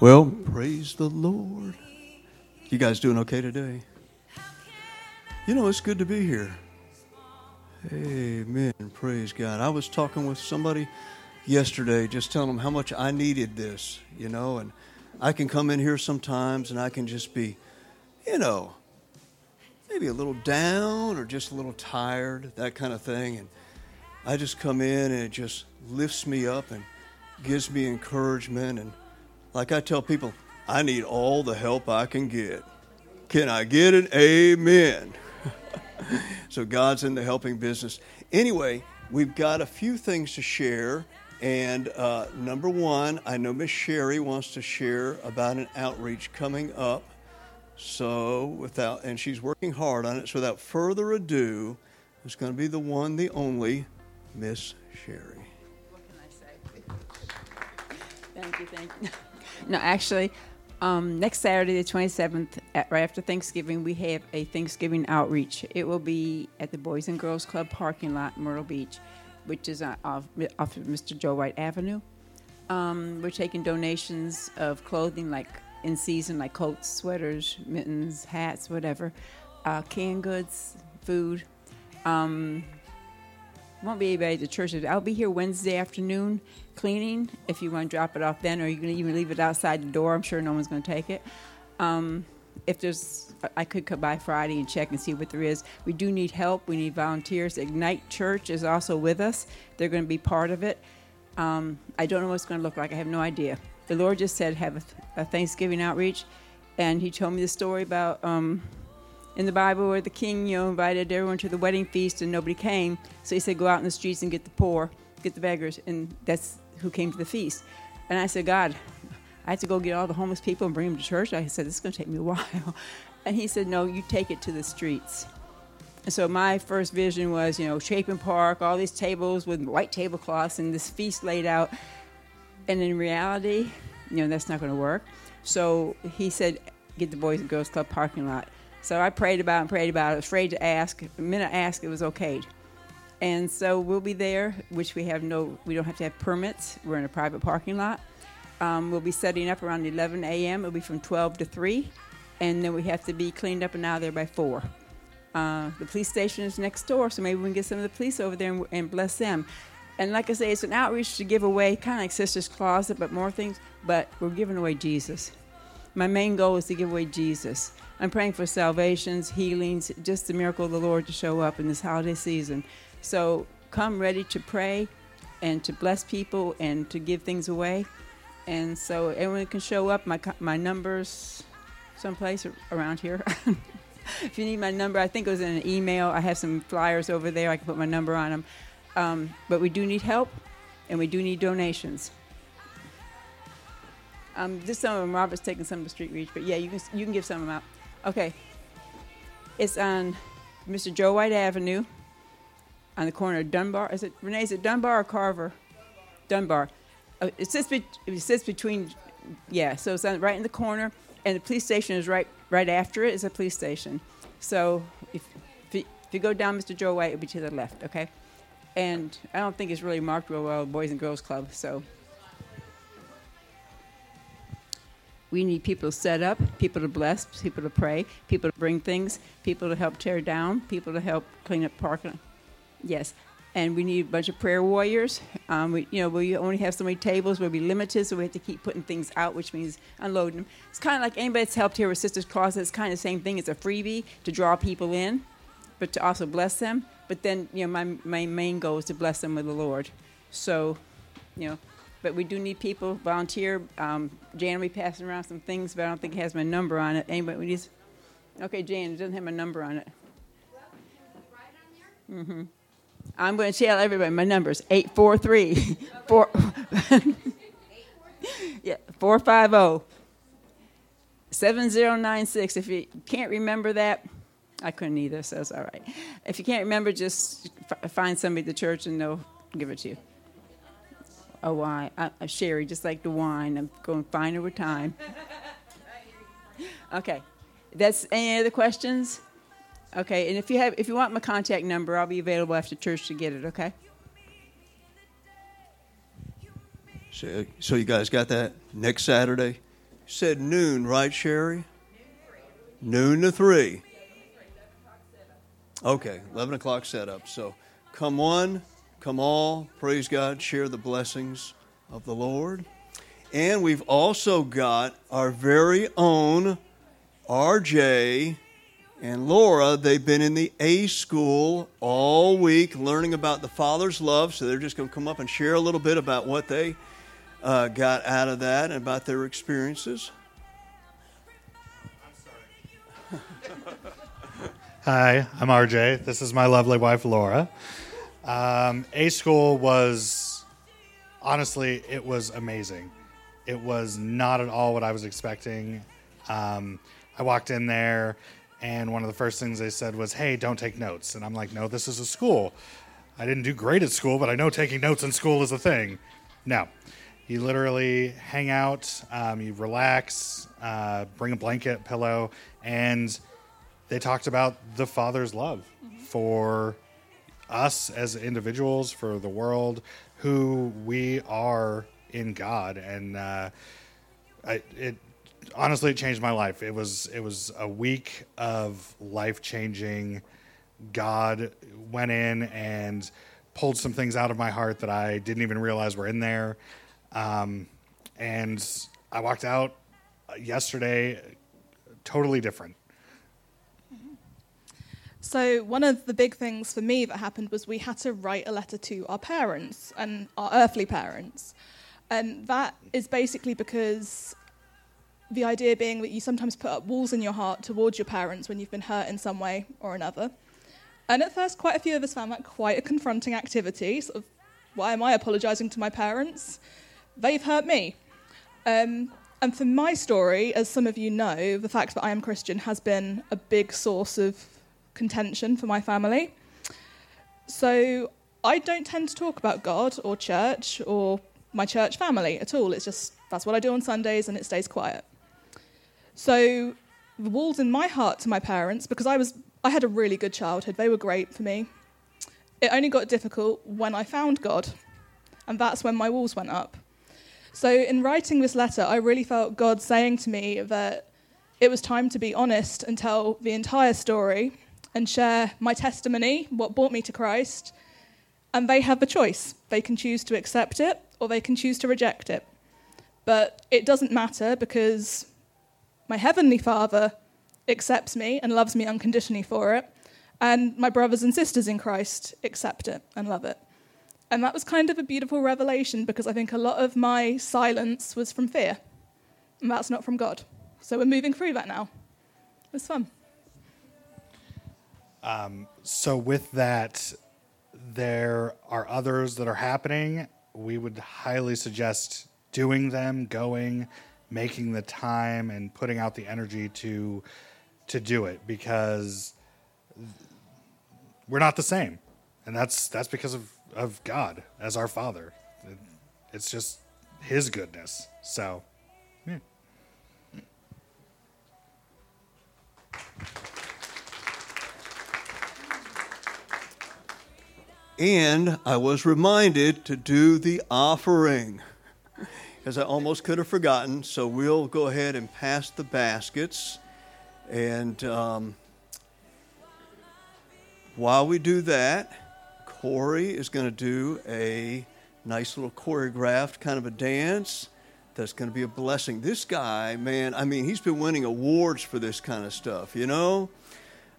Well, praise the Lord. You guys doing okay today? You know, it's good to be here. Amen. Praise God. I was talking with somebody yesterday, just telling them how much I needed this, you know, and I can come in here sometimes and I can just be, you know, maybe a little down or just a little tired, that kind of thing. And I just come in and it just lifts me up and gives me encouragement. And like I tell people, I need all the help I can get. Can I get an amen? so God's in the helping business. Anyway, we've got a few things to share. And uh, number one, I know Miss Sherry wants to share about an outreach coming up. So without, and she's working hard on it. So without further ado, it's going to be the one, the only, Miss Sherry. What can I say? Thank you, thank you. No, actually, um, next Saturday, the 27th, at, right after Thanksgiving, we have a Thanksgiving outreach. It will be at the Boys and Girls Club parking lot Myrtle Beach, which is uh, off, off of Mr. Joe White Avenue. Um, we're taking donations of clothing like in season, like coats, sweaters, mittens, hats, whatever, uh, canned goods, food. Um, won't be anybody at the church. I'll be here Wednesday afternoon cleaning. If you want to drop it off then, or you can even leave it outside the door. I'm sure no one's going to take it. Um, if there's, I could come by Friday and check and see what there is. We do need help. We need volunteers. Ignite Church is also with us. They're going to be part of it. Um, I don't know what it's going to look like. I have no idea. The Lord just said have a, a Thanksgiving outreach, and He told me the story about. Um, in the Bible where the king, you know, invited everyone to the wedding feast and nobody came. So he said, go out in the streets and get the poor, get the beggars, and that's who came to the feast. And I said, God, I have to go get all the homeless people and bring them to church. I said, this is going to take me a while. And he said, no, you take it to the streets. And so my first vision was, you know, Chapin Park, all these tables with white tablecloths and this feast laid out. And in reality, you know, that's not going to work. So he said, get the Boys and Girls Club parking lot. So I prayed about it and prayed about it. Afraid to ask. The minute I asked, it was okay. And so we'll be there, which we have no, we don't have to have permits. We're in a private parking lot. Um, we'll be setting up around 11 a.m. It'll be from 12 to 3. And then we have to be cleaned up and out of there by 4. Uh, the police station is next door, so maybe we can get some of the police over there and, and bless them. And like I say, it's an outreach to give away, kind of like Sister's Closet, but more things. But we're giving away Jesus. My main goal is to give away Jesus. I'm praying for salvations, healings, just the miracle of the Lord to show up in this holiday season. So come ready to pray and to bless people and to give things away. And so everyone can show up. My, my number's someplace around here. if you need my number, I think it was in an email. I have some flyers over there. I can put my number on them. Um, but we do need help and we do need donations. Um, just some of them. Robert's taking some of the street reach, but yeah, you can you can give some of them out. Okay. It's on Mr. Joe White Avenue on the corner of Dunbar. Is it Renee? Is it Dunbar or Carver? Dunbar. Uh, it sits be- it sits between. Yeah, so it's on, right in the corner, and the police station is right right after it. Is a police station. So if if you, if you go down Mr. Joe White, it'll be to the left. Okay. And I don't think it's really marked real well, Boys and Girls Club. So We need people to set up, people to bless, people to pray, people to bring things, people to help tear down, people to help clean up parking. Yes, and we need a bunch of prayer warriors. Um, we, you know, we only have so many tables. We'll be limited, so we have to keep putting things out, which means unloading them. It's kind of like anybody that's helped here with Sisters Closet. It's kind of the same thing. It's a freebie to draw people in, but to also bless them. But then, you know, my, my main goal is to bless them with the Lord. So, you know, but we do need people volunteer. Um, Jan will be passing around some things, but I don't think it has my number on it. Anybody we? Okay, Jan, it doesn't have my number on it. Mm-hmm. I'm going to tell everybody my number is 843 4 yeah, 450 7096. If you can't remember that, I couldn't either, so it's all right. If you can't remember, just f- find somebody at the church and they'll give it to you a wine, a, a sherry, just like the wine. I'm going to find over time. Okay, that's any other questions? Okay, and if you have, if you want my contact number, I'll be available after church to get it. Okay. So, so you guys got that next Saturday, said noon, right, Sherry? Noon to 3. Okay, 11 o'clock setup. So come one, come all, praise God, share the blessings of the Lord. And we've also got our very own RJ and Laura. They've been in the A school all week learning about the Father's love. So they're just going to come up and share a little bit about what they uh, got out of that and about their experiences. Hi, I'm RJ. This is my lovely wife, Laura. Um, A school was honestly, it was amazing. It was not at all what I was expecting. Um, I walked in there, and one of the first things they said was, Hey, don't take notes. And I'm like, No, this is a school. I didn't do great at school, but I know taking notes in school is a thing. No. You literally hang out, um, you relax, uh, bring a blanket, pillow, and they talked about the Father's love mm-hmm. for us as individuals, for the world, who we are in God, and uh, I, it honestly it changed my life. It was it was a week of life changing. God went in and pulled some things out of my heart that I didn't even realize were in there, um, and I walked out yesterday totally different. So, one of the big things for me that happened was we had to write a letter to our parents and our earthly parents. And that is basically because the idea being that you sometimes put up walls in your heart towards your parents when you've been hurt in some way or another. And at first, quite a few of us found that quite a confronting activity. Sort of, why am I apologising to my parents? They've hurt me. Um, and for my story, as some of you know, the fact that I am Christian has been a big source of contention for my family. So I don't tend to talk about God or church or my church family at all. It's just that's what I do on Sundays and it stays quiet. So the walls in my heart to my parents, because I was I had a really good childhood, they were great for me. It only got difficult when I found God, and that's when my walls went up. So in writing this letter, I really felt God saying to me that it was time to be honest and tell the entire story and share my testimony, what brought me to Christ, and they have the choice. They can choose to accept it or they can choose to reject it. But it doesn't matter because my Heavenly Father accepts me and loves me unconditionally for it, and my brothers and sisters in Christ accept it and love it. And that was kind of a beautiful revelation because I think a lot of my silence was from fear, and that's not from God. So we're moving through that now. It was fun. Um, so with that, there are others that are happening. We would highly suggest doing them, going, making the time, and putting out the energy to to do it because we're not the same, and that's that's because of of God as our Father. It's just His goodness. So. Yeah. And I was reminded to do the offering, as I almost could have forgotten. So we'll go ahead and pass the baskets. And um, while we do that, Corey is going to do a nice little choreographed kind of a dance that's going to be a blessing. This guy, man, I mean, he's been winning awards for this kind of stuff, you know?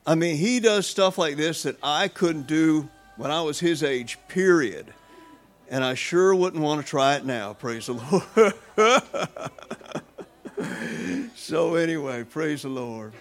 I mean, he does stuff like this that I couldn't do when I was his age, period. And I sure wouldn't want to try it now, praise the Lord. so, anyway, praise the Lord.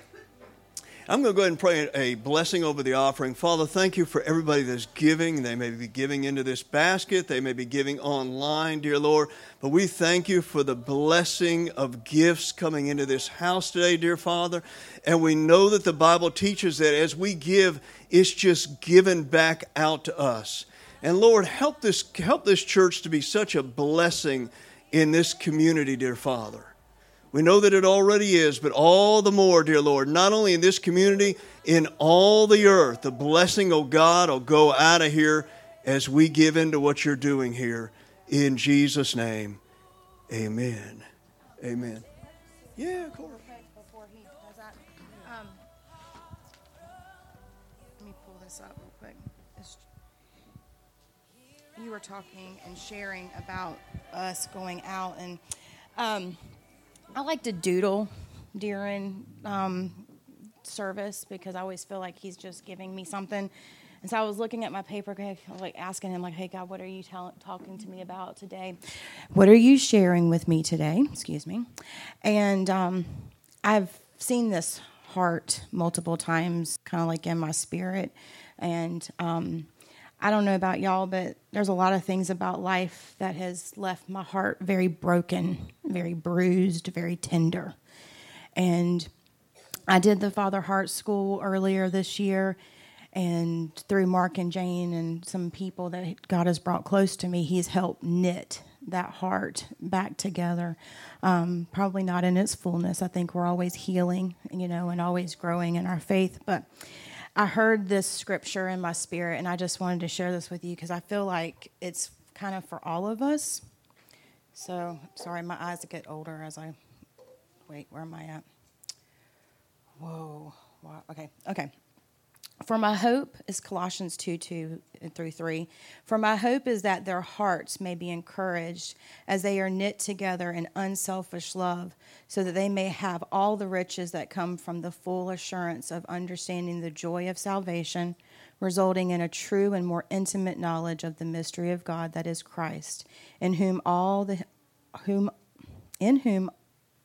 I'm going to go ahead and pray a blessing over the offering. Father, thank you for everybody that's giving. They may be giving into this basket, they may be giving online, dear Lord. But we thank you for the blessing of gifts coming into this house today, dear Father. And we know that the Bible teaches that as we give, it's just given back out to us. And Lord, help this, help this church to be such a blessing in this community, dear Father. We know that it already is, but all the more, dear Lord, not only in this community, in all the earth, the blessing of God will go out of here as we give into what you're doing here. In Jesus' name, amen. Amen. Yeah, real quick. You were talking and sharing about us going out, and um, I like to doodle during um, service because I always feel like he's just giving me something. And so I was looking at my paper, like asking him, like, "Hey God, what are you tell- talking to me about today? What are you sharing with me today?" Excuse me. And um, I've seen this heart multiple times, kind of like in my spirit. And um, I don't know about y'all, but there's a lot of things about life that has left my heart very broken, very bruised, very tender. And I did the Father Heart School earlier this year, and through Mark and Jane and some people that God has brought close to me, He's helped knit that heart back together. Um, probably not in its fullness. I think we're always healing, you know, and always growing in our faith. But I heard this scripture in my spirit, and I just wanted to share this with you because I feel like it's kind of for all of us. So, sorry, my eyes get older as I wait. Where am I at? Whoa. Wow. Okay. Okay. For my hope is Colossians 2 2 through 3. For my hope is that their hearts may be encouraged as they are knit together in unselfish love, so that they may have all the riches that come from the full assurance of understanding the joy of salvation, resulting in a true and more intimate knowledge of the mystery of God that is Christ, in whom all the whom in whom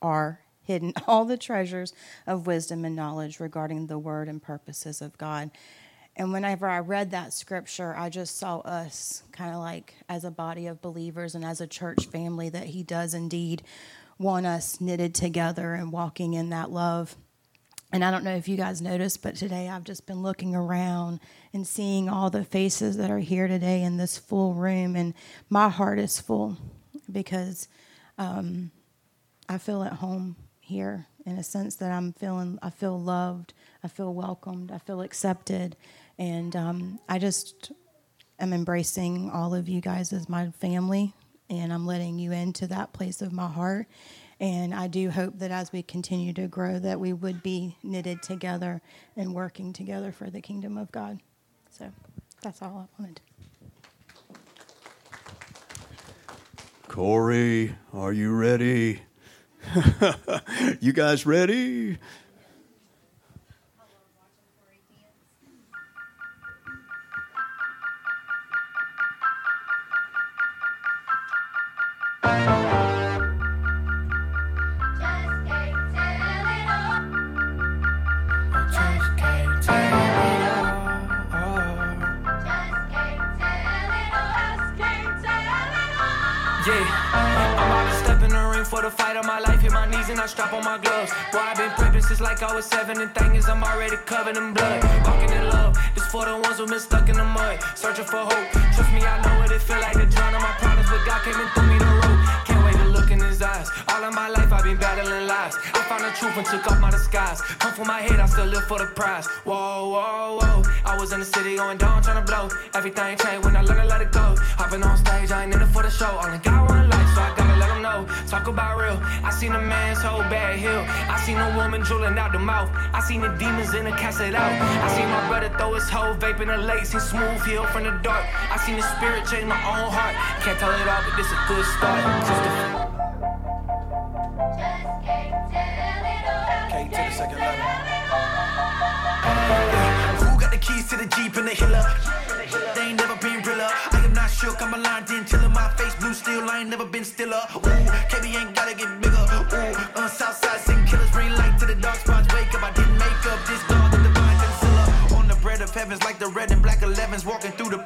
are hidden all the treasures of wisdom and knowledge regarding the word and purposes of God. And whenever I read that scripture, I just saw us kind of like as a body of believers and as a church family that He does indeed want us knitted together and walking in that love. And I don't know if you guys noticed, but today I've just been looking around and seeing all the faces that are here today in this full room, and my heart is full because um, I feel at home here in a sense that I'm feeling, I feel loved, I feel welcomed, I feel accepted, and um, I just am embracing all of you guys as my family, and I'm letting you into that place of my heart. And I do hope that as we continue to grow, that we would be knitted together and working together for the kingdom of God. So that's all I wanted. Corey, are you ready? you guys ready? Like I was seven. And thing is, I'm already covered in blood. Walking in love, this for the ones who been stuck in the mud. Searching for hope. Trust me, I know what it feel like to drown on my problems. But God came and threw me the rope. Been battling lies. I found the truth and took off my disguise. Come for my head, I still live for the prize. Whoa, whoa, whoa. I was in the city going down, trying to blow. Everything changed when I learned to let it go. Hopping on stage, I ain't in it for the show. Only got one life, so I gotta let them know. Talk about real. I seen a man's whole bad hill. I seen a woman drooling out the mouth. I seen the demons in the cast it out. I seen my brother throw his whole vape in the lake. Seen smooth heal from the dark. I seen the spirit change my own heart. Can't tell it all, but this a good start. K to the second level. Who got the keys to the Jeep and the Hiller? They ain't never been realer. I am not shook, I'm aligned in till my face blue steel. I ain't never been stiller. Ooh, KB ain't gotta get bigger. Ooh, on Southside, killers, bring light to the dark spots. Wake up, I didn't make up this dog, the divine concealer. On the bread of heavens, like the red and black 11s, walking through the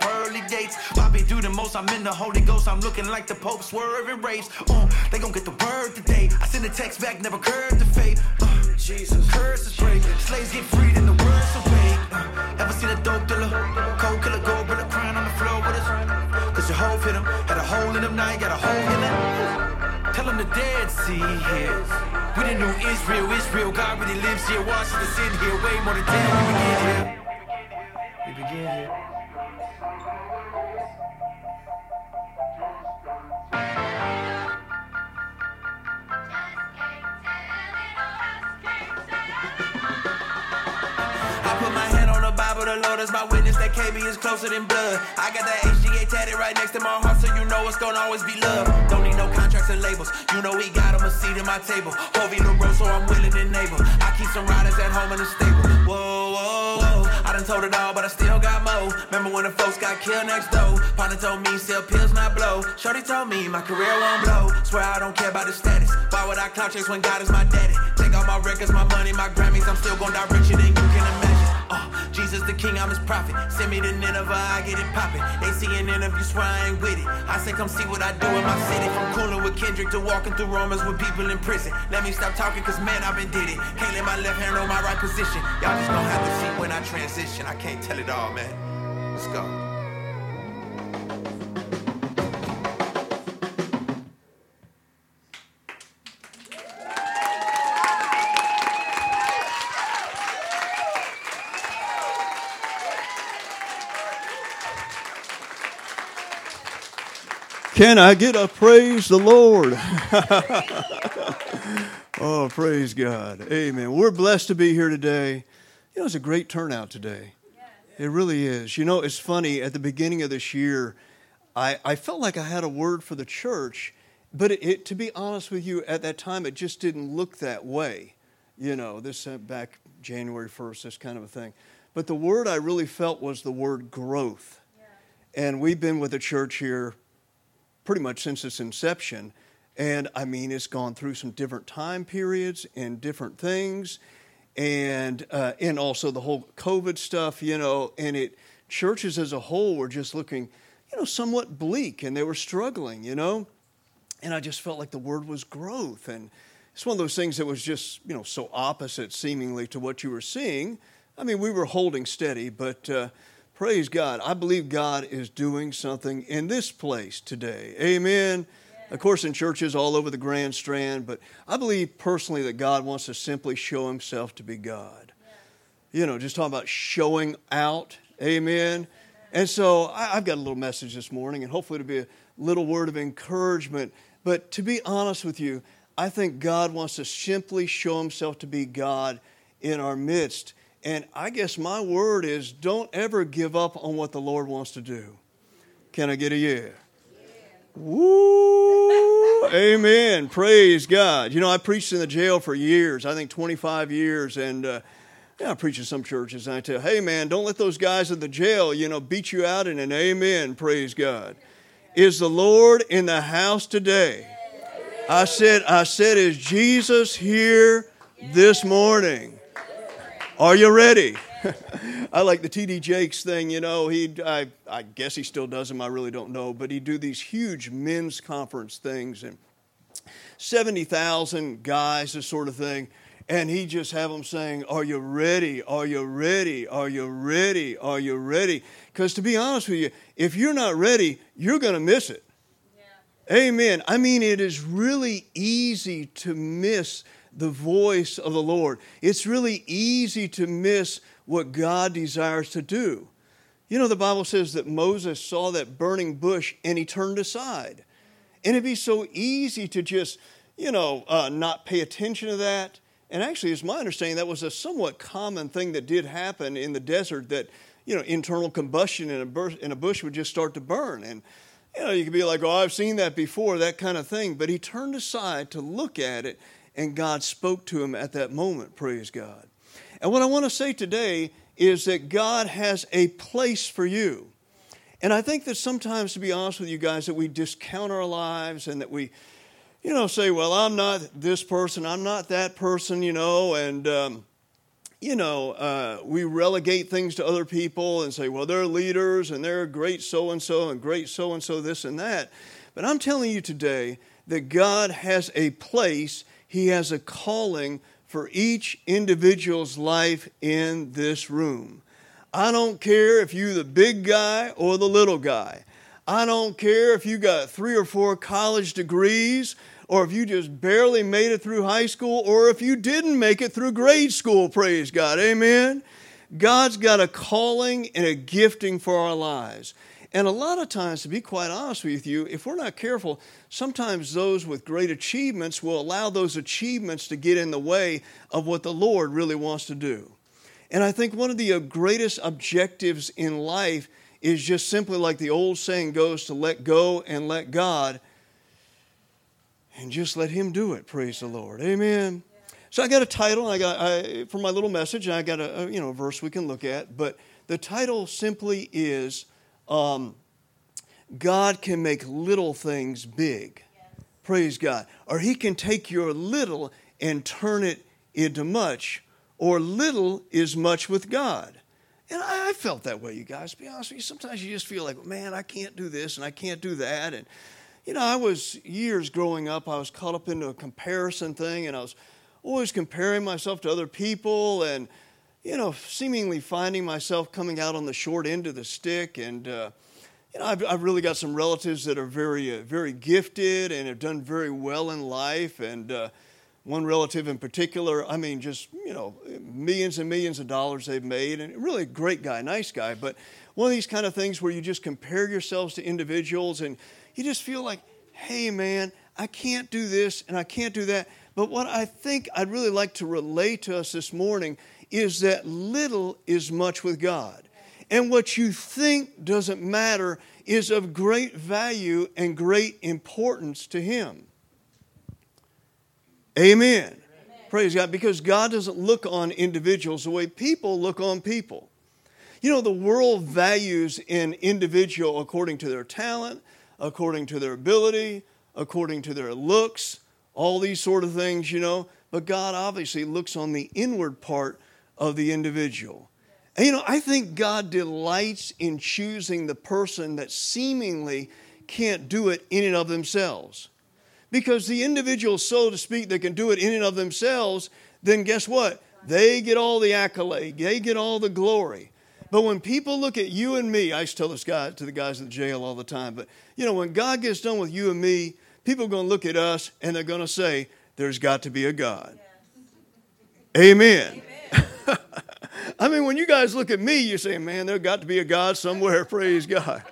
the most, I'm in the Holy Ghost. I'm looking like the Pope, swerving race. Uh, they gon' get the word today. I send a text back, never curved the faith. Uh, Jesus, curses break. Slaves get freed and the words awake. Uh, ever seen a dope dealer? Cold killer, gold brother crying on the floor with us. Cause your hoe fit him, had a hole in him, now you got a hole in him. Tell him the dead see here. We the new Israel, Israel. God really lives here. Watch us in here way more than 10. We begin here. We begin here. My witness that KB is closer than blood. I got that HGA tatted right next to my heart, so you know it's gonna always be love. Don't need no contracts and labels. You know we got them a seat at my table. Hovey road so I'm willing and able. I keep some riders at home in the stable. Whoa, whoa, whoa. Done told it all, but I still got more. Remember when the folks got killed next door? Partner told me sell pills, not blow. Shorty told me my career won't blow. Swear I don't care about the status. Why would I clout chase when God is my daddy? Take all my records, my money, my Grammys. I'm still gonna die richer than you can imagine. Uh, Jesus the King, I'm his prophet. Send me to Nineveh, I get it poppin'. They see an interview, swear I ain't with it. I say, come see what I do in my city. From cooling with Kendrick to walking through Romans with people in prison. Let me stop talking, cause man, I've been did it. Can't let my left hand know my right position. Y'all just gonna have to see when I transition. I can't tell it all, man. Let's go. Can I get a praise the Lord? oh, praise God. Amen. We're blessed to be here today. You know, it's a great turnout today. It really is. You know, it's funny, at the beginning of this year, I, I felt like I had a word for the church, but it, it, to be honest with you, at that time, it just didn't look that way. You know, this uh, back January 1st, this kind of a thing. But the word I really felt was the word growth. And we've been with the church here pretty much since its inception. And I mean, it's gone through some different time periods and different things, and uh, and also the whole COVID stuff, you know. And it churches as a whole were just looking, you know, somewhat bleak, and they were struggling, you know. And I just felt like the word was growth, and it's one of those things that was just you know so opposite seemingly to what you were seeing. I mean, we were holding steady, but. Uh, Praise God. I believe God is doing something in this place today. Amen. Of course, in churches all over the Grand Strand, but I believe personally that God wants to simply show himself to be God. You know, just talking about showing out. Amen. And so I, I've got a little message this morning, and hopefully it'll be a little word of encouragement. But to be honest with you, I think God wants to simply show himself to be God in our midst. And I guess my word is don't ever give up on what the Lord wants to do. Can I get a yeah? Woo! Amen. Praise God. You know, I preached in the jail for years, I think 25 years, and uh, yeah, I preach in some churches, and I tell, hey, man, don't let those guys in the jail, you know, beat you out in an amen. Praise God. Is the Lord in the house today? I said, I said, is Jesus here this morning? Are you ready? I like the TD Jakes thing, you know. He, I, I guess he still does them. I really don't know, but he'd do these huge men's conference things and seventy thousand guys, this sort of thing, and he'd just have them saying, "Are you ready? Are you ready? Are you ready? Are you ready?" Because to be honest with you, if you're not ready, you're going to miss it. Yeah. Amen. I mean, it is really easy to miss the voice of the Lord. It's really easy to miss what God desires to do. You know, the Bible says that Moses saw that burning bush and he turned aside. And it'd be so easy to just, you know, uh, not pay attention to that. And actually, it's my understanding that was a somewhat common thing that did happen in the desert that, you know, internal combustion in a, bush, in a bush would just start to burn. And, you know, you could be like, oh, I've seen that before, that kind of thing. But he turned aside to look at it and God spoke to him at that moment, praise God. And what I want to say today is that God has a place for you. And I think that sometimes, to be honest with you guys, that we discount our lives and that we, you know, say, well, I'm not this person, I'm not that person, you know, and, um, you know, uh, we relegate things to other people and say, well, they're leaders and they're great so and so and great so and so, this and that. But I'm telling you today that God has a place he has a calling for each individual's life in this room. I don't care if you're the big guy or the little guy. I don't care if you got three or four college degrees or if you just barely made it through high school or if you didn't make it through grade school, praise God. Amen. God's got a calling and a gifting for our lives. And a lot of times, to be quite honest with you, if we're not careful, sometimes those with great achievements will allow those achievements to get in the way of what the Lord really wants to do. And I think one of the uh, greatest objectives in life is just simply like the old saying goes to let go and let God and just let Him do it. Praise the Lord. Amen. So I got a title. I got I, for my little message. and I got a, a, you know verse we can look at, but the title simply is um, God can make little things big. Praise God. Or He can take your little and turn it into much. Or little is much with God. And I, I felt that way, you guys. To be honest with you, sometimes you just feel like, man, I can't do this and I can't do that. And you know, I was years growing up. I was caught up into a comparison thing, and I was always comparing myself to other people and, you know, seemingly finding myself coming out on the short end of the stick. And, uh, you know, I've, I've, really got some relatives that are very, uh, very gifted and have done very well in life. And uh, one relative in particular, I mean, just, you know, millions and millions of dollars they've made. And really a great guy, nice guy. But one of these kind of things where you just compare yourselves to individuals and you just feel like, hey, man, I can't do this and I can't do that. But what I think I'd really like to relay to us this morning is that little is much with God. And what you think doesn't matter is of great value and great importance to Him. Amen. Amen. Praise God. Because God doesn't look on individuals the way people look on people. You know, the world values an individual according to their talent, according to their ability, according to their looks, all these sort of things, you know. But God obviously looks on the inward part of the individual. And, you know, I think God delights in choosing the person that seemingly can't do it in and of themselves. Because the individual, so to speak, that can do it in and of themselves, then guess what? They get all the accolade, they get all the glory. But when people look at you and me, I used to tell this guy to the guys in the jail all the time, but you know, when God gets done with you and me, people are going to look at us and they're going to say, There's got to be a God. Yeah. Amen. Amen. I mean, when you guys look at me, you say, Man, there's got to be a God somewhere. Praise God.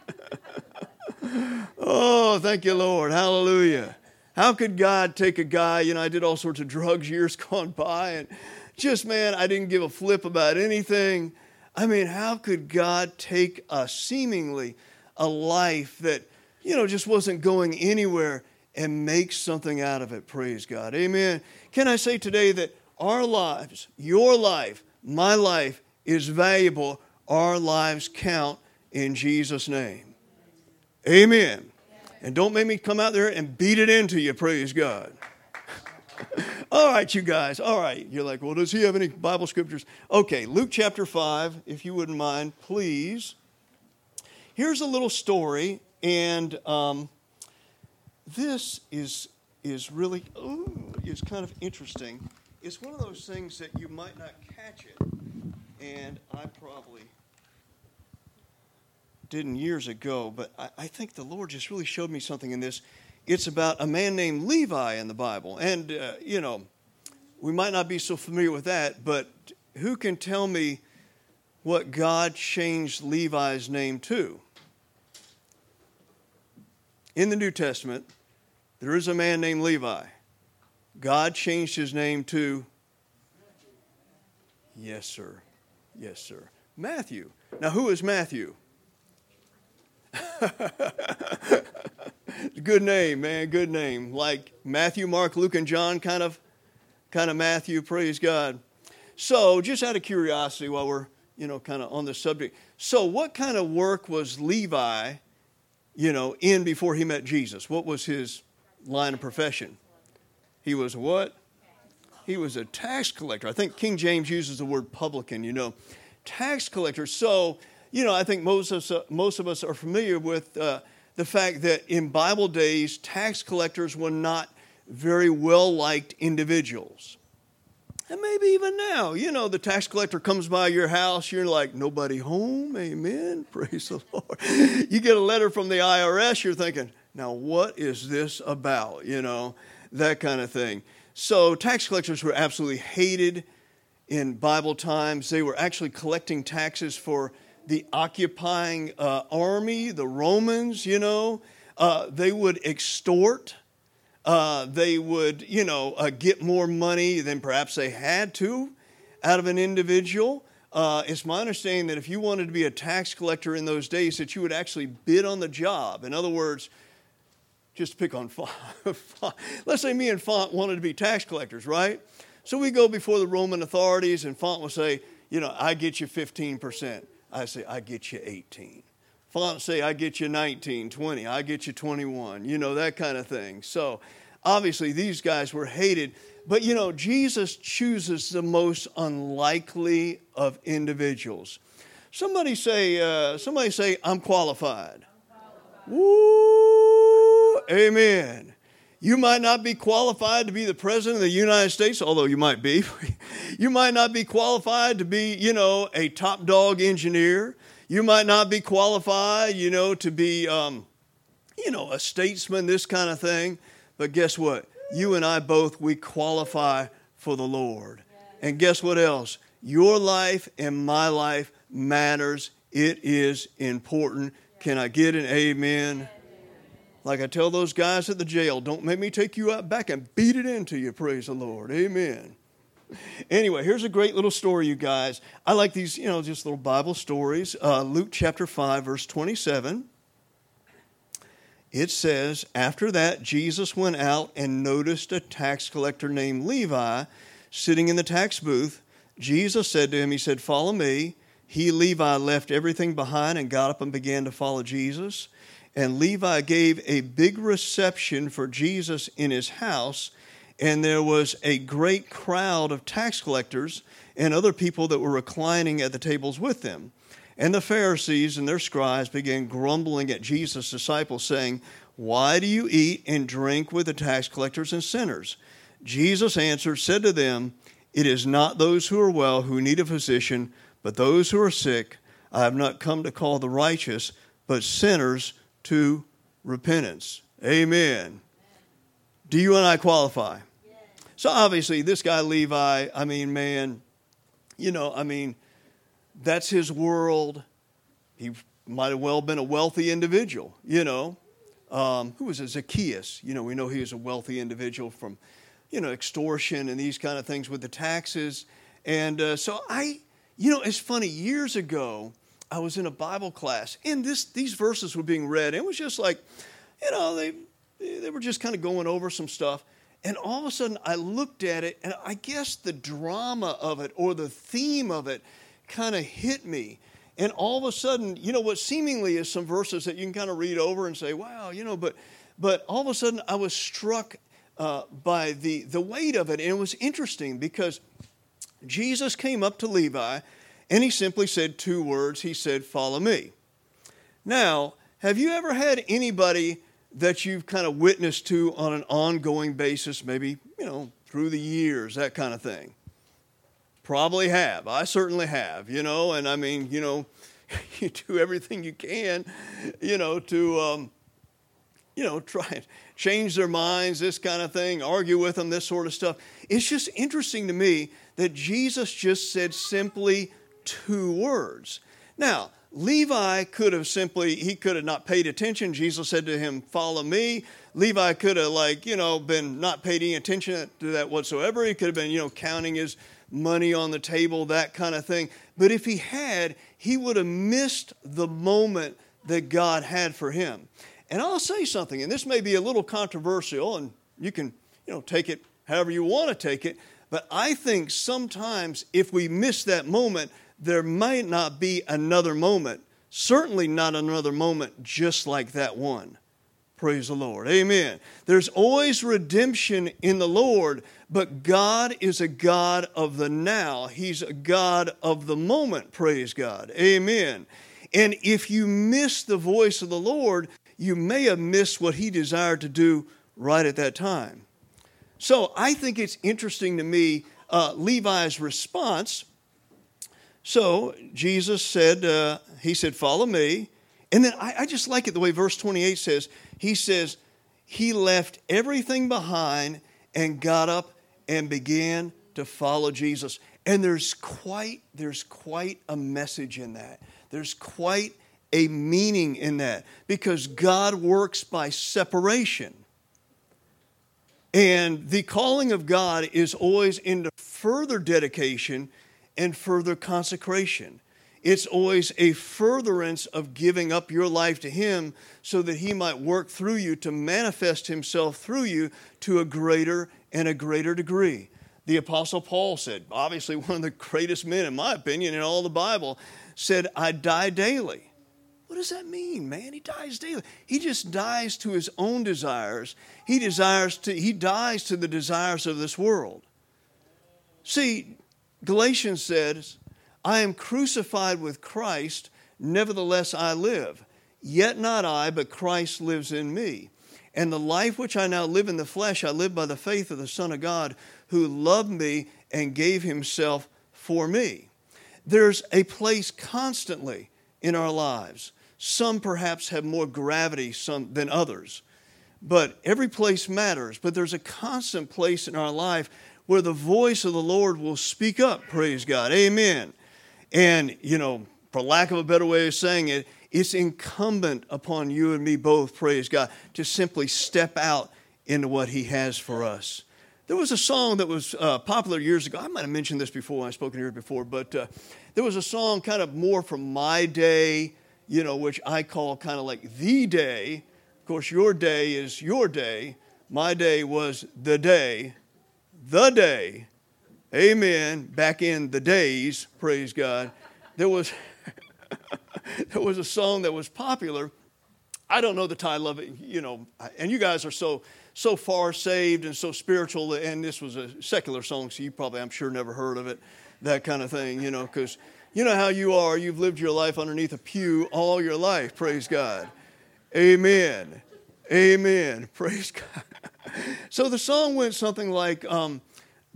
oh, thank you, Lord. Hallelujah. How could God take a guy? You know, I did all sorts of drugs years gone by, and just, man, I didn't give a flip about anything. I mean, how could God take a seemingly a life that, you know, just wasn't going anywhere and make something out of it. Praise God. Amen. Can I say today that our lives, your life, my life is valuable. Our lives count in Jesus' name. Amen. And don't make me come out there and beat it into you. Praise God. All right, you guys. All right. You're like, well, does he have any Bible scriptures? Okay, Luke chapter 5, if you wouldn't mind, please. Here's a little story, and um, this is is really ooh, is kind of interesting. It's one of those things that you might not catch it, and I probably didn't years ago, but I, I think the Lord just really showed me something in this. It's about a man named Levi in the Bible, and uh, you know, we might not be so familiar with that, but who can tell me what God changed Levi's name to? In the New Testament, there is a man named Levi. God changed his name to. Yes, sir. Yes, sir. Matthew. Now, who is Matthew? good name, man. Good name. Like Matthew, Mark, Luke, and John, kind of, kind of Matthew. Praise God. So, just out of curiosity, while we're you know kind of on the subject, so what kind of work was Levi, you know, in before he met Jesus? What was his line of profession. He was what? He was a tax collector. I think King James uses the word publican, you know. Tax collector. So, you know, I think most of us, most of us are familiar with uh, the fact that in Bible days, tax collectors were not very well liked individuals. And maybe even now, you know, the tax collector comes by your house, you're like, nobody home, amen, praise the Lord. You get a letter from the IRS, you're thinking, now, what is this about? You know, that kind of thing. So, tax collectors were absolutely hated in Bible times. They were actually collecting taxes for the occupying uh, army, the Romans, you know. Uh, they would extort. Uh, they would, you know, uh, get more money than perhaps they had to out of an individual. uh, it's my understanding that if you wanted to be a tax collector in those days, that you would actually bid on the job. In other words, just to pick on Font. Let's say me and Font wanted to be tax collectors, right? So we go before the Roman authorities, and Font will say, you know, I get you 15%. I say, I get you 18. Font say, I get you 19, 20, I get you 21, you know, that kind of thing. So obviously these guys were hated. But you know, Jesus chooses the most unlikely of individuals. Somebody say, uh, somebody say, I'm qualified. Woo, amen. You might not be qualified to be the president of the United States, although you might be. you might not be qualified to be, you know, a top dog engineer. You might not be qualified, you know, to be, um, you know, a statesman, this kind of thing. But guess what? You and I both, we qualify for the Lord. And guess what else? Your life and my life matters. It is important. Can I get an amen? Like I tell those guys at the jail, don't make me take you out back and beat it into you. Praise the Lord. Amen. Anyway, here's a great little story, you guys. I like these, you know, just little Bible stories. Uh, Luke chapter 5, verse 27. It says, After that, Jesus went out and noticed a tax collector named Levi sitting in the tax booth. Jesus said to him, He said, Follow me. He, Levi, left everything behind and got up and began to follow Jesus. And Levi gave a big reception for Jesus in his house, and there was a great crowd of tax collectors and other people that were reclining at the tables with them. And the Pharisees and their scribes began grumbling at Jesus' disciples, saying, Why do you eat and drink with the tax collectors and sinners? Jesus answered, said to them, It is not those who are well who need a physician, but those who are sick. I have not come to call the righteous, but sinners to repentance. Amen. Do you and I qualify? So obviously, this guy Levi, I mean, man, you know, I mean, that's his world. He might have well been a wealthy individual, you know. Um, who was it? Zacchaeus. You know, we know he was a wealthy individual from, you know, extortion and these kind of things with the taxes. And uh, so I, you know, it's funny. Years ago, I was in a Bible class, and this these verses were being read. And it was just like, you know, they they were just kind of going over some stuff. And all of a sudden, I looked at it, and I guess the drama of it or the theme of it kind of hit me. And all of a sudden, you know, what seemingly is some verses that you can kind of read over and say, wow, you know, but, but all of a sudden I was struck uh, by the, the weight of it. And it was interesting because Jesus came up to Levi and he simply said two words. He said, Follow me. Now, have you ever had anybody that you've kind of witnessed to on an ongoing basis, maybe, you know, through the years, that kind of thing? Probably have. I certainly have, you know, and I mean, you know, you do everything you can, you know, to, um, you know, try and change their minds, this kind of thing, argue with them, this sort of stuff. It's just interesting to me that Jesus just said simply two words. Now, Levi could have simply, he could have not paid attention. Jesus said to him, Follow me. Levi could have, like, you know, been not paying any attention to that whatsoever. He could have been, you know, counting his money on the table, that kind of thing. But if he had, he would have missed the moment that God had for him. And I'll say something, and this may be a little controversial, and you can, you know, take it however you want to take it. But I think sometimes if we miss that moment, there might not be another moment. Certainly not another moment just like that one. Praise the Lord. Amen. There's always redemption in the Lord, but God is a God of the now. He's a God of the moment. Praise God. Amen. And if you miss the voice of the Lord, you may have missed what He desired to do right at that time. So I think it's interesting to me uh, Levi's response. So Jesus said, uh, He said, Follow me. And then I, I just like it the way verse 28 says, He says, He left everything behind and got up and began to follow Jesus. And there's quite, there's quite a message in that. There's quite a meaning in that because God works by separation. And the calling of God is always into further dedication and further consecration. It's always a furtherance of giving up your life to Him so that He might work through you to manifest Himself through you to a greater and a greater degree. The Apostle Paul said, obviously one of the greatest men, in my opinion, in all the Bible, said, I die daily. What does that mean, man? He dies daily. He just dies to his own desires. He desires to he dies to the desires of this world. See, Galatians says, I am crucified with Christ, nevertheless I live. Yet not I, but Christ lives in me. And the life which I now live in the flesh, I live by the faith of the Son of God, who loved me and gave himself for me. There's a place constantly in our lives. Some perhaps have more gravity some, than others, but every place matters. But there's a constant place in our life where the voice of the Lord will speak up, praise God. Amen. And, you know, for lack of a better way of saying it, it's incumbent upon you and me both, praise God, to simply step out into what He has for us. There was a song that was uh, popular years ago. I might have mentioned this before when I spoken here before, but uh, there was a song kind of more from my day, you know, which I call kind of like the day. Of course, your day is your day. My day was the day, the day Amen. Back in the days, praise God, there was there was a song that was popular. I don't know the title of it, you know, and you guys are so so far saved and so spiritual, and this was a secular song, so you probably, I'm sure, never heard of it, that kind of thing, you know, because you know how you are. You've lived your life underneath a pew all your life. Praise God. Amen. Amen. Praise God. So the song went something like. Um,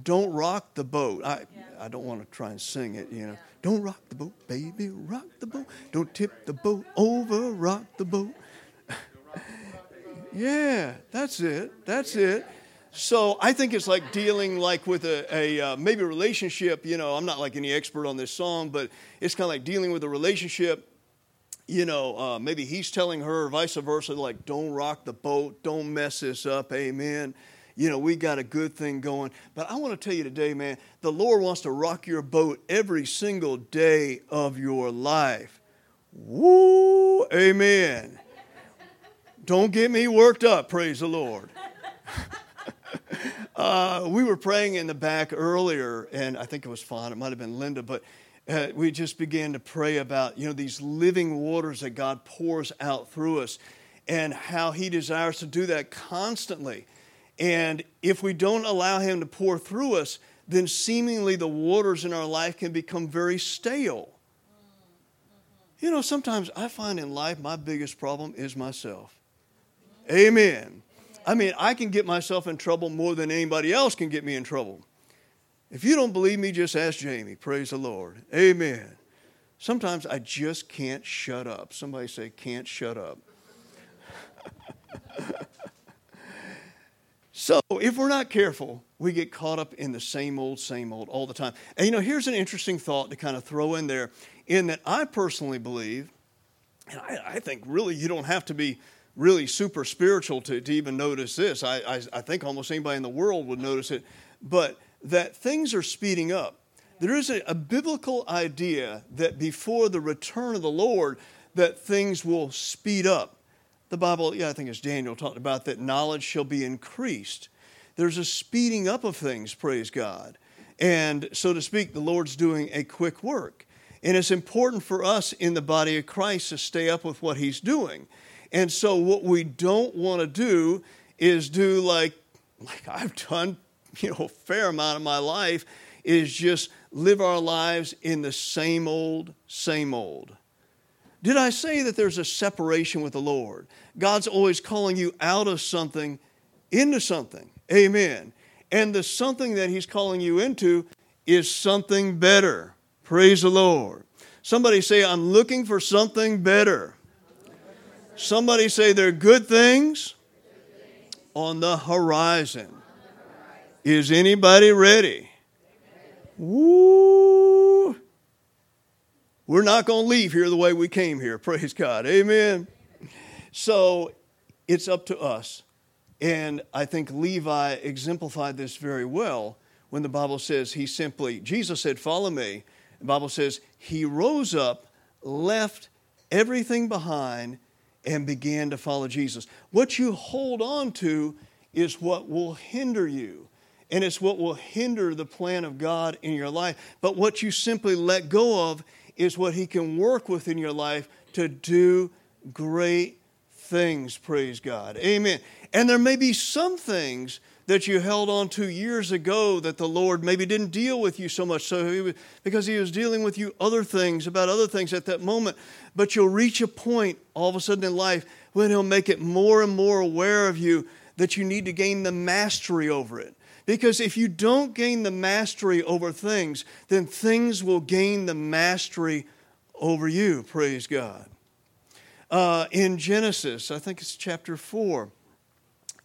don't rock the boat. I, yeah. I don't want to try and sing it, you know. Yeah. Don't rock the boat, baby, rock the boat. Don't tip the boat over, rock the boat. yeah, that's it. That's it. So I think it's like dealing like with a, a uh, maybe a relationship. You know, I'm not like any expert on this song, but it's kind of like dealing with a relationship. You know, uh, maybe he's telling her, vice versa, like, don't rock the boat, don't mess this up, amen you know, we got a good thing going. But I want to tell you today, man, the Lord wants to rock your boat every single day of your life. Woo, amen. Don't get me worked up, praise the Lord. uh, we were praying in the back earlier, and I think it was Fawn, it might have been Linda, but uh, we just began to pray about, you know, these living waters that God pours out through us and how He desires to do that constantly. And if we don't allow Him to pour through us, then seemingly the waters in our life can become very stale. You know, sometimes I find in life my biggest problem is myself. Amen. I mean, I can get myself in trouble more than anybody else can get me in trouble. If you don't believe me, just ask Jamie. Praise the Lord. Amen. Sometimes I just can't shut up. Somebody say, can't shut up. So if we're not careful, we get caught up in the same old, same old all the time. And you know, here's an interesting thought to kind of throw in there, in that I personally believe, and I, I think really you don't have to be really super spiritual to, to even notice this. I, I, I think almost anybody in the world would notice it, but that things are speeding up. There is a, a biblical idea that before the return of the Lord, that things will speed up the Bible, yeah, I think it's Daniel talked about that knowledge shall be increased. There's a speeding up of things, praise God. And so to speak, the Lord's doing a quick work. And it's important for us in the body of Christ to stay up with what He's doing. And so what we don't want to do is do like, like I've done, you know, a fair amount of my life, is just live our lives in the same old, same old. Did I say that there's a separation with the Lord? God's always calling you out of something into something. Amen. And the something that He's calling you into is something better. Praise the Lord. Somebody say, I'm looking for something better. Somebody say, there are good things on the horizon. Is anybody ready? Woo! We're not going to leave here the way we came here. Praise God. Amen. So it's up to us. And I think Levi exemplified this very well when the Bible says he simply, Jesus said, Follow me. The Bible says he rose up, left everything behind, and began to follow Jesus. What you hold on to is what will hinder you. And it's what will hinder the plan of God in your life. But what you simply let go of is what He can work with in your life to do great things, praise God. Amen. And there may be some things that you held on to years ago that the Lord maybe didn't deal with you so much. So he was, because he was dealing with you other things about other things at that moment. But you'll reach a point all of a sudden in life when he'll make it more and more aware of you that you need to gain the mastery over it. Because if you don't gain the mastery over things then things will gain the mastery over you. Praise God. Uh, in Genesis I think it's chapter 4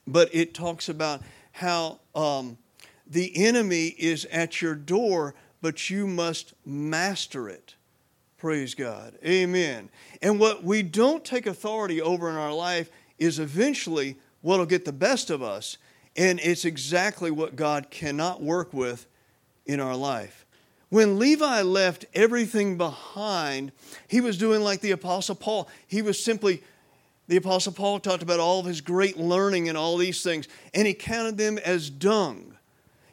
but it talks about how um, the enemy is at your door, but you must master it. Praise God. Amen. And what we don't take authority over in our life is eventually what will get the best of us. And it's exactly what God cannot work with in our life. When Levi left everything behind, he was doing like the Apostle Paul. He was simply the Apostle Paul talked about all of his great learning and all these things, and he counted them as dung.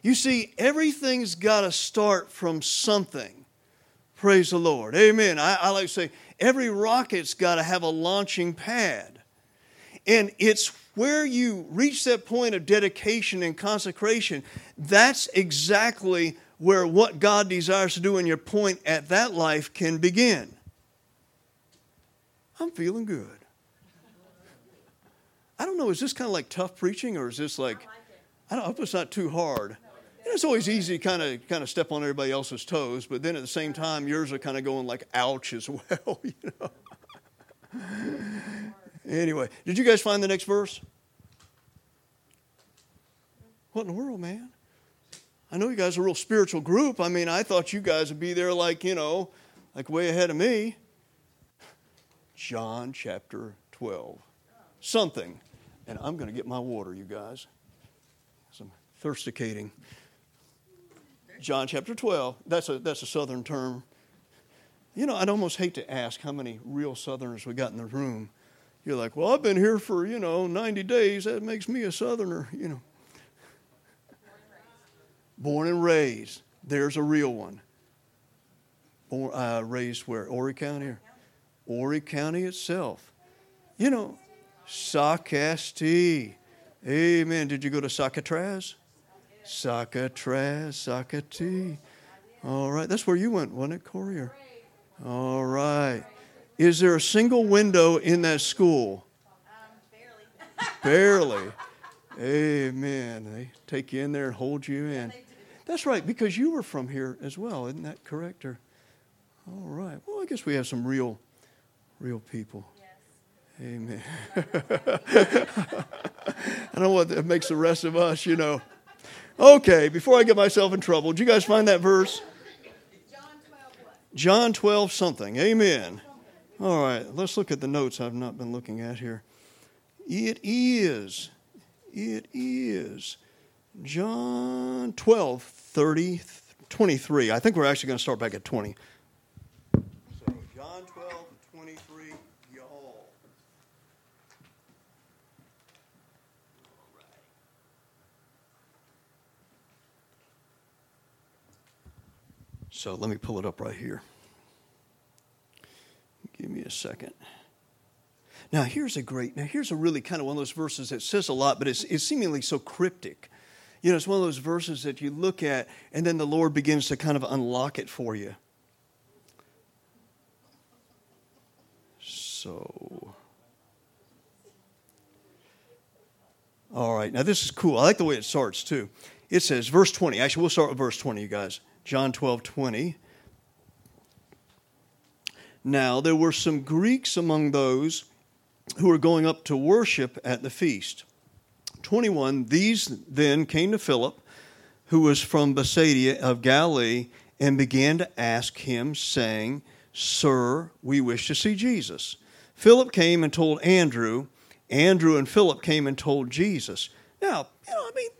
You see, everything's got to start from something. Praise the Lord. Amen. I, I like to say every rocket's got to have a launching pad. And it's where you reach that point of dedication and consecration, that's exactly where what God desires to do in your point at that life can begin. I'm feeling good. I don't know, is this kind of like tough preaching or is this like, I, like I don't hope it's not too hard. It's, it's always easy to kind of kind of step on everybody else's toes, but then at the same time, yours are kind of going like ouch as well, you know. anyway, did you guys find the next verse? What in the world, man? I know you guys are a real spiritual group. I mean, I thought you guys would be there like, you know, like way ahead of me. John chapter 12 something. And I'm going to get my water, you guys. Some thirsticating. John chapter 12. That's a, that's a southern term. You know, I'd almost hate to ask how many real southerners we got in the room. You're like, well, I've been here for, you know, 90 days. That makes me a southerner, you know. Born and raised. There's a real one. Born, uh, raised where? Horry County? Horry County itself. You know, Socastee. Amen. Did you go to Sakatraz? Sakatraz, Sakati. All right. That's where you went, wasn't it, Corey? All right. Is there a single window in that school? Barely. Amen. They take you in there and hold you in. That's right, because you were from here as well, isn't that correct? Or, all right. Well, I guess we have some real, real people. Amen. I don't know what that makes the rest of us, you know. Okay, before I get myself in trouble, did you guys find that verse? John 12 something. Amen. All right, let's look at the notes I've not been looking at here. It is, it is John 12, 30, 23. I think we're actually going to start back at 20. So let me pull it up right here. Give me a second. Now, here's a great, now, here's a really kind of one of those verses that says a lot, but it's, it's seemingly so cryptic. You know, it's one of those verses that you look at, and then the Lord begins to kind of unlock it for you. So, all right, now this is cool. I like the way it starts too. It says, verse 20. Actually, we'll start with verse 20, you guys. John 12 20. Now, there were some Greeks among those who were going up to worship at the feast. 21. These then came to Philip, who was from Bethsaida of Galilee, and began to ask him, saying, Sir, we wish to see Jesus. Philip came and told Andrew. Andrew and Philip came and told Jesus. Now, you know, I mean,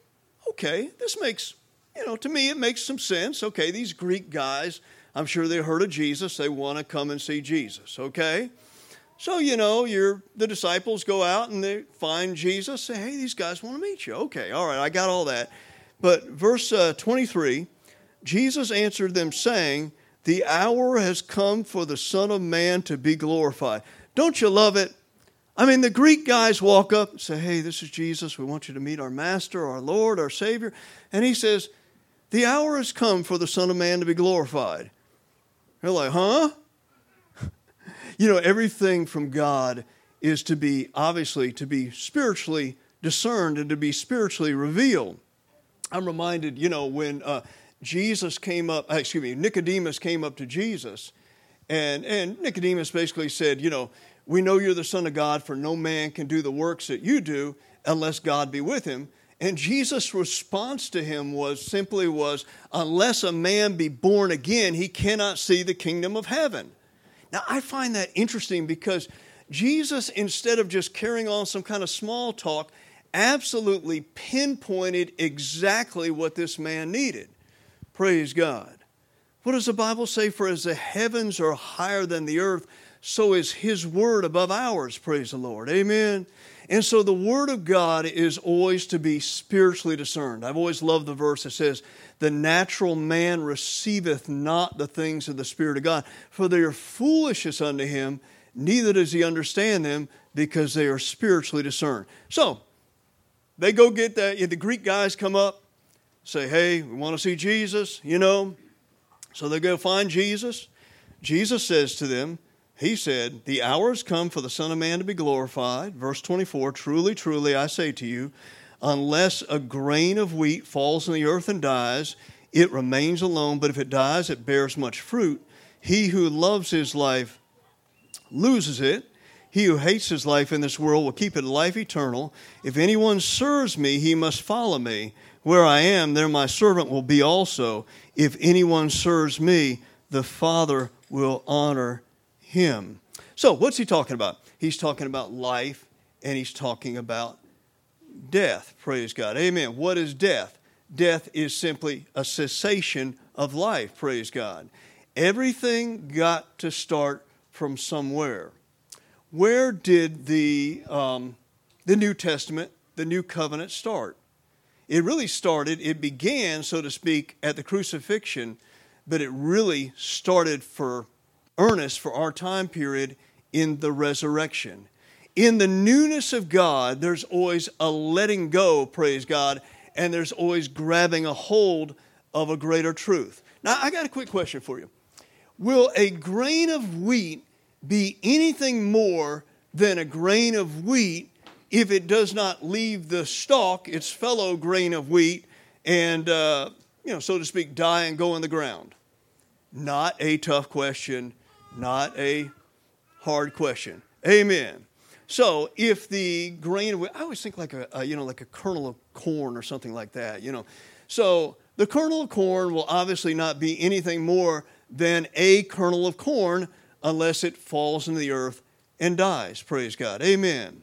okay, this makes you know, to me, it makes some sense. Okay, these Greek guys, I'm sure they heard of Jesus. They want to come and see Jesus, okay? So, you know, you the disciples go out and they find Jesus, say, hey, these guys want to meet you. Okay, all right, I got all that. But verse uh, 23 Jesus answered them, saying, The hour has come for the Son of Man to be glorified. Don't you love it? I mean, the Greek guys walk up and say, Hey, this is Jesus. We want you to meet our Master, our Lord, our Savior. And he says, The hour has come for the Son of Man to be glorified. They're like, Huh? you know, everything from God is to be, obviously, to be spiritually discerned and to be spiritually revealed. I'm reminded, you know, when uh, Jesus came up, uh, excuse me, Nicodemus came up to Jesus, and, and Nicodemus basically said, you know, we know you're the Son of God, for no man can do the works that you do unless God be with him. And Jesus' response to him was simply was, unless a man be born again, he cannot see the kingdom of heaven. Now I find that interesting because Jesus, instead of just carrying on some kind of small talk, absolutely pinpointed exactly what this man needed. Praise God. What does the Bible say? For as the heavens are higher than the earth, so is His word above ours. Praise the Lord. Amen. And so the Word of God is always to be spiritually discerned. I've always loved the verse that says, The natural man receiveth not the things of the Spirit of God, for they are foolishness unto him, neither does he understand them, because they are spiritually discerned. So, they go get that. The Greek guys come up, say, Hey, we want to see Jesus, you know. So they go find Jesus. Jesus says to them, He said, The hour has come for the Son of Man to be glorified. Verse 24 Truly, truly, I say to you, unless a grain of wheat falls in the earth and dies, it remains alone, but if it dies, it bears much fruit. He who loves his life loses it. He who hates his life in this world will keep it life eternal. If anyone serves me, he must follow me. Where I am, there my servant will be also. If anyone serves me, the Father will honor him. So, what's he talking about? He's talking about life and he's talking about death. Praise God. Amen. What is death? Death is simply a cessation of life. Praise God. Everything got to start from somewhere. Where did the, um, the New Testament, the New Covenant start? It really started, it began, so to speak, at the crucifixion, but it really started for earnest for our time period in the resurrection. In the newness of God, there's always a letting go, praise God, and there's always grabbing a hold of a greater truth. Now, I got a quick question for you. Will a grain of wheat be anything more than a grain of wheat if it does not leave the stalk, its fellow grain of wheat, and, uh, you know, so to speak, die and go in the ground? Not a tough question, not a hard question. Amen. So, if the grain, I always think like a, a, you know like a kernel of corn or something like that. You know, so the kernel of corn will obviously not be anything more than a kernel of corn unless it falls into the earth and dies. Praise God. Amen.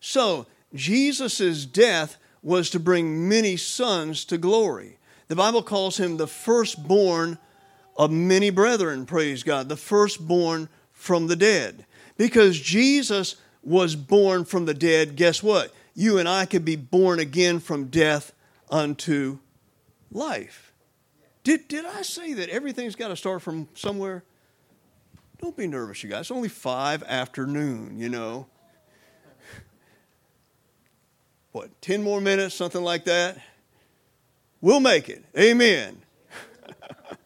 So, Jesus' death was to bring many sons to glory. The Bible calls him the firstborn of many brethren, praise God, the firstborn from the dead. Because Jesus was born from the dead, guess what? You and I could be born again from death unto life. Did, did I say that everything's got to start from somewhere? Don't be nervous, you guys. It's only five afternoon, you know. What, 10 more minutes, something like that? We'll make it. Amen.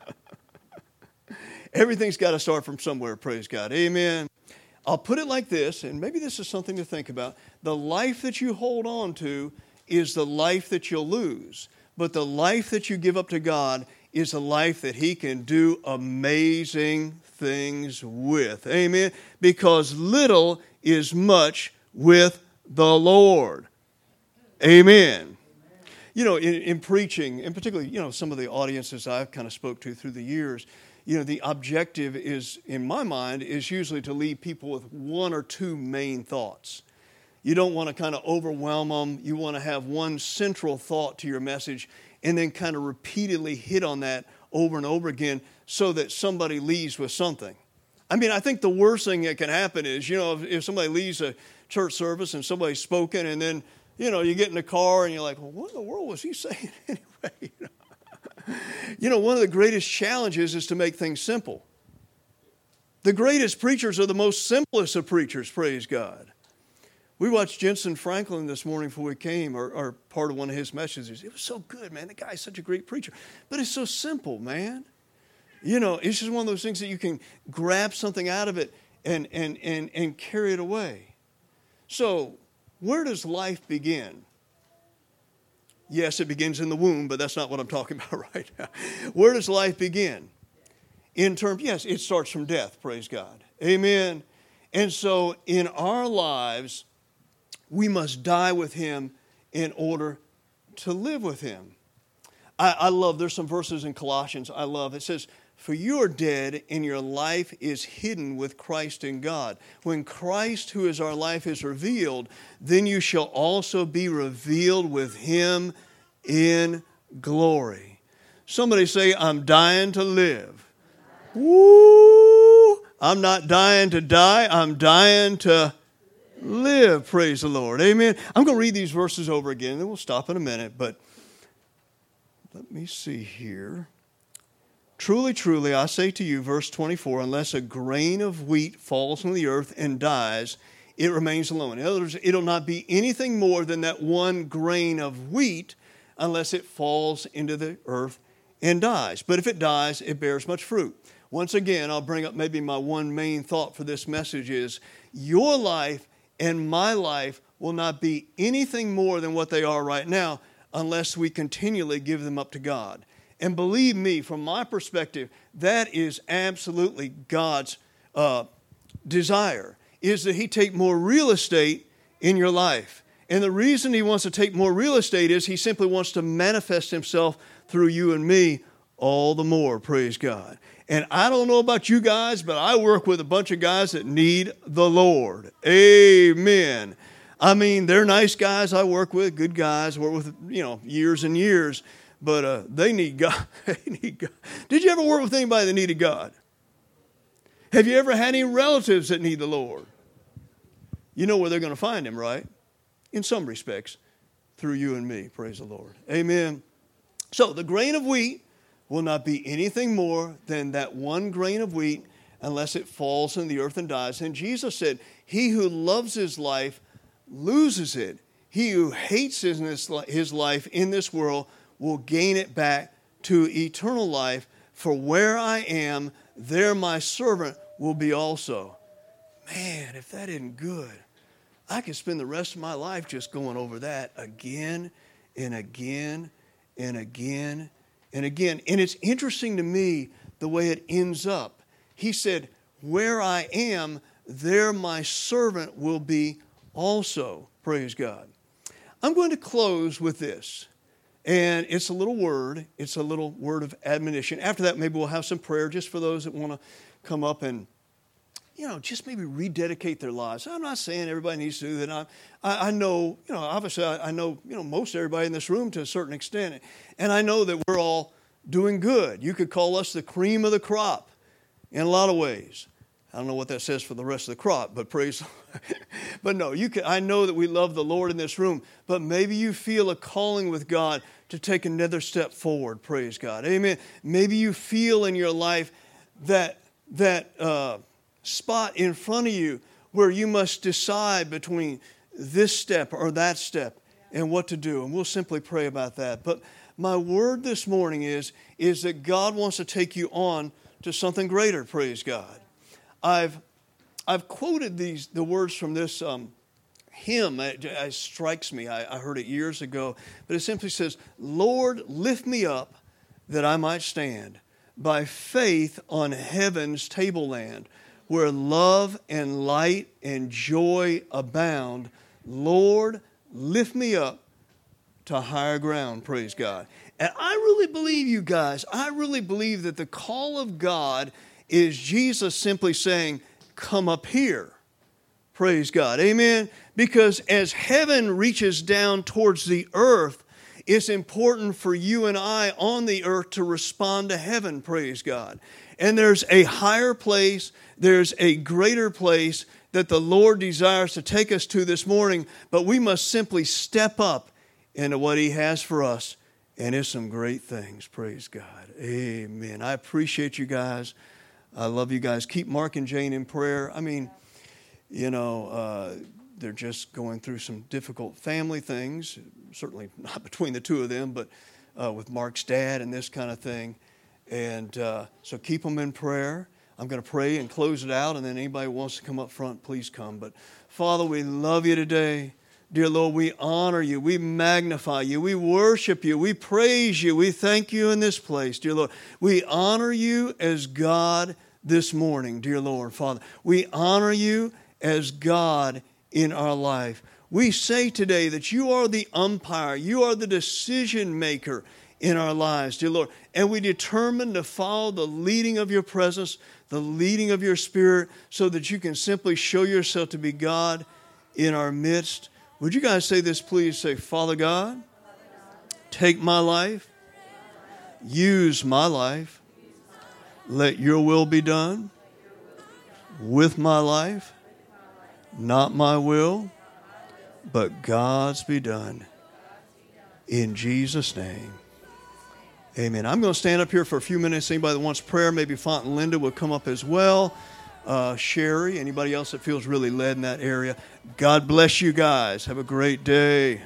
Everything's got to start from somewhere, praise God. Amen. I'll put it like this, and maybe this is something to think about. The life that you hold on to is the life that you'll lose, but the life that you give up to God is a life that He can do amazing things with. Amen. Because little is much with the Lord. Amen. You know, in, in preaching, and particularly, you know, some of the audiences I've kind of spoke to through the years, you know, the objective is, in my mind, is usually to leave people with one or two main thoughts. You don't want to kind of overwhelm them. You want to have one central thought to your message, and then kind of repeatedly hit on that over and over again so that somebody leaves with something. I mean, I think the worst thing that can happen is, you know, if, if somebody leaves a church service and somebody's spoken, and then, you know, you get in the car and you're like, well, what in the world was he saying anyway? You know? You know, one of the greatest challenges is to make things simple. The greatest preachers are the most simplest of preachers, praise God. We watched Jentezen Franklin this morning before we came, or, or, part of one of his messages. It was so good, man. The guy's such a great preacher. But it's so simple, man. You know, it's just one of those things that you can grab something out of it and, and, and, and carry it away. So, where does life begin? Yes, it begins in the womb, but that's not what I'm talking about right now. Where does life begin? In terms, yes, it starts from death, praise God. Amen. And so, in our lives, we must die with him in order to live with him. I, I, love, there's some verses in Colossians I love. It says, For you are dead, and your life is hidden with Christ in God. When Christ, who is our life, is revealed, then you shall also be revealed with him in glory. Somebody say, I'm dying to live. Woo! I'm not dying to die, I'm dying to live. Praise the Lord. Amen. I'm going to read these verses over again, and then we'll stop in a minute. But let me see here. Truly, truly, I say to you, verse 24, unless a grain of wheat falls on the earth and dies, it remains alone. In other words, it'll not be anything more than that one grain of wheat unless it falls into the earth and dies. But if it dies, it bears much fruit. Once again, I'll bring up maybe my one main thought for this message is your life and my life will not be anything more than what they are right now unless we continually give them up to God. And believe me, from my perspective, that is absolutely God's uh, desire, is that He take more real estate in your life. And the reason He wants to take more real estate is He simply wants to manifest Himself through you and me all the more, praise God. And I don't know about you guys, but I work with a bunch of guys that need the Lord. Amen. I mean, they're nice guys I work with, good guys, work with, you know, years and years, but uh, they need God. they need God. Did you ever work with anybody that needed God? Have you ever had any relatives that need the Lord? You know where they're going to find Him, right? In some respects, through you and me. Praise the Lord. Amen. So, the grain of wheat will not be anything more than that one grain of wheat unless it falls in the earth and dies. And Jesus said, He who loves his life loses it. He who hates his life in this world will gain it back to eternal life. For where I am, there my servant will be also. Man, if that isn't good, I could spend the rest of my life just going over that again and again and again and again. And it's interesting to me the way it ends up. He said, Where I am, there my servant will be also. Praise God. I'm going to close with this. And it's a little word, it's a little word of admonition. After that, maybe we'll have some prayer just for those that want to come up and you know, just maybe rededicate their lives. I'm not saying everybody needs to do that. I, I, I know, you know, obviously I, I, know, you know, most everybody in this room to a certain extent. And I know that we're all doing good. You could call us the cream of the crop in a lot of ways. I don't know what that says for the rest of the crop, but praise. but no, you can, I know that we love the Lord in this room, but maybe you feel a calling with God to take another step forward. Praise God. Amen. Maybe you feel in your life that that uh, spot in front of you where you must decide between this step or that step and what to do. And we'll simply pray about that. But my word this morning is, is that God wants to take you on to something greater, praise God. I've, I've quoted these, the words from this um, hymn. It, it, strikes me. I, I heard it years ago. But it simply says, Lord, lift me up that I might stand by faith on heaven's tableland where love and light and joy abound. Lord, lift me up to higher ground, praise God. And I really believe, you guys, I really believe that the call of God is Jesus simply saying, Come up here. Praise God. Amen. Because as heaven reaches down towards the earth, it's important for you and I on the earth to respond to heaven, praise God. And there's a higher place, there's a greater place that the Lord desires to take us to this morning, but we must simply step up into what He has for us. And it's some great things, praise God. Amen. I appreciate you guys. I love you guys. Keep Mark and Jane in prayer. I mean, you know, uh, they're just going through some difficult family things, certainly not between the two of them, but uh, with Mark's dad and this kind of thing. And uh, so keep them in prayer. I'm going to pray and close it out, and then anybody wants to come up front, please come. But Father, we love you today. Dear Lord, we honor you. We magnify you. We worship you. We praise you. We thank you in this place, dear Lord. We honor you as God this morning, dear Lord, Father. We honor you as God in our life. We say today that you are the umpire, you are the decision maker in our lives, dear Lord. And we determine to follow the leading of your presence, the leading of your spirit, so that you can simply show yourself to be God in our midst. Would you guys say this, please? Say, Father God, take my life, use my life, let your will be done with my life, not my will, but God's be done. In Jesus' name. Amen. I'm going to stand up here for a few minutes. Anybody that wants prayer, maybe Fawn and Linda will come up as well. Uh, Sherry, anybody else that feels really led in that area. God bless you guys. Have a great day.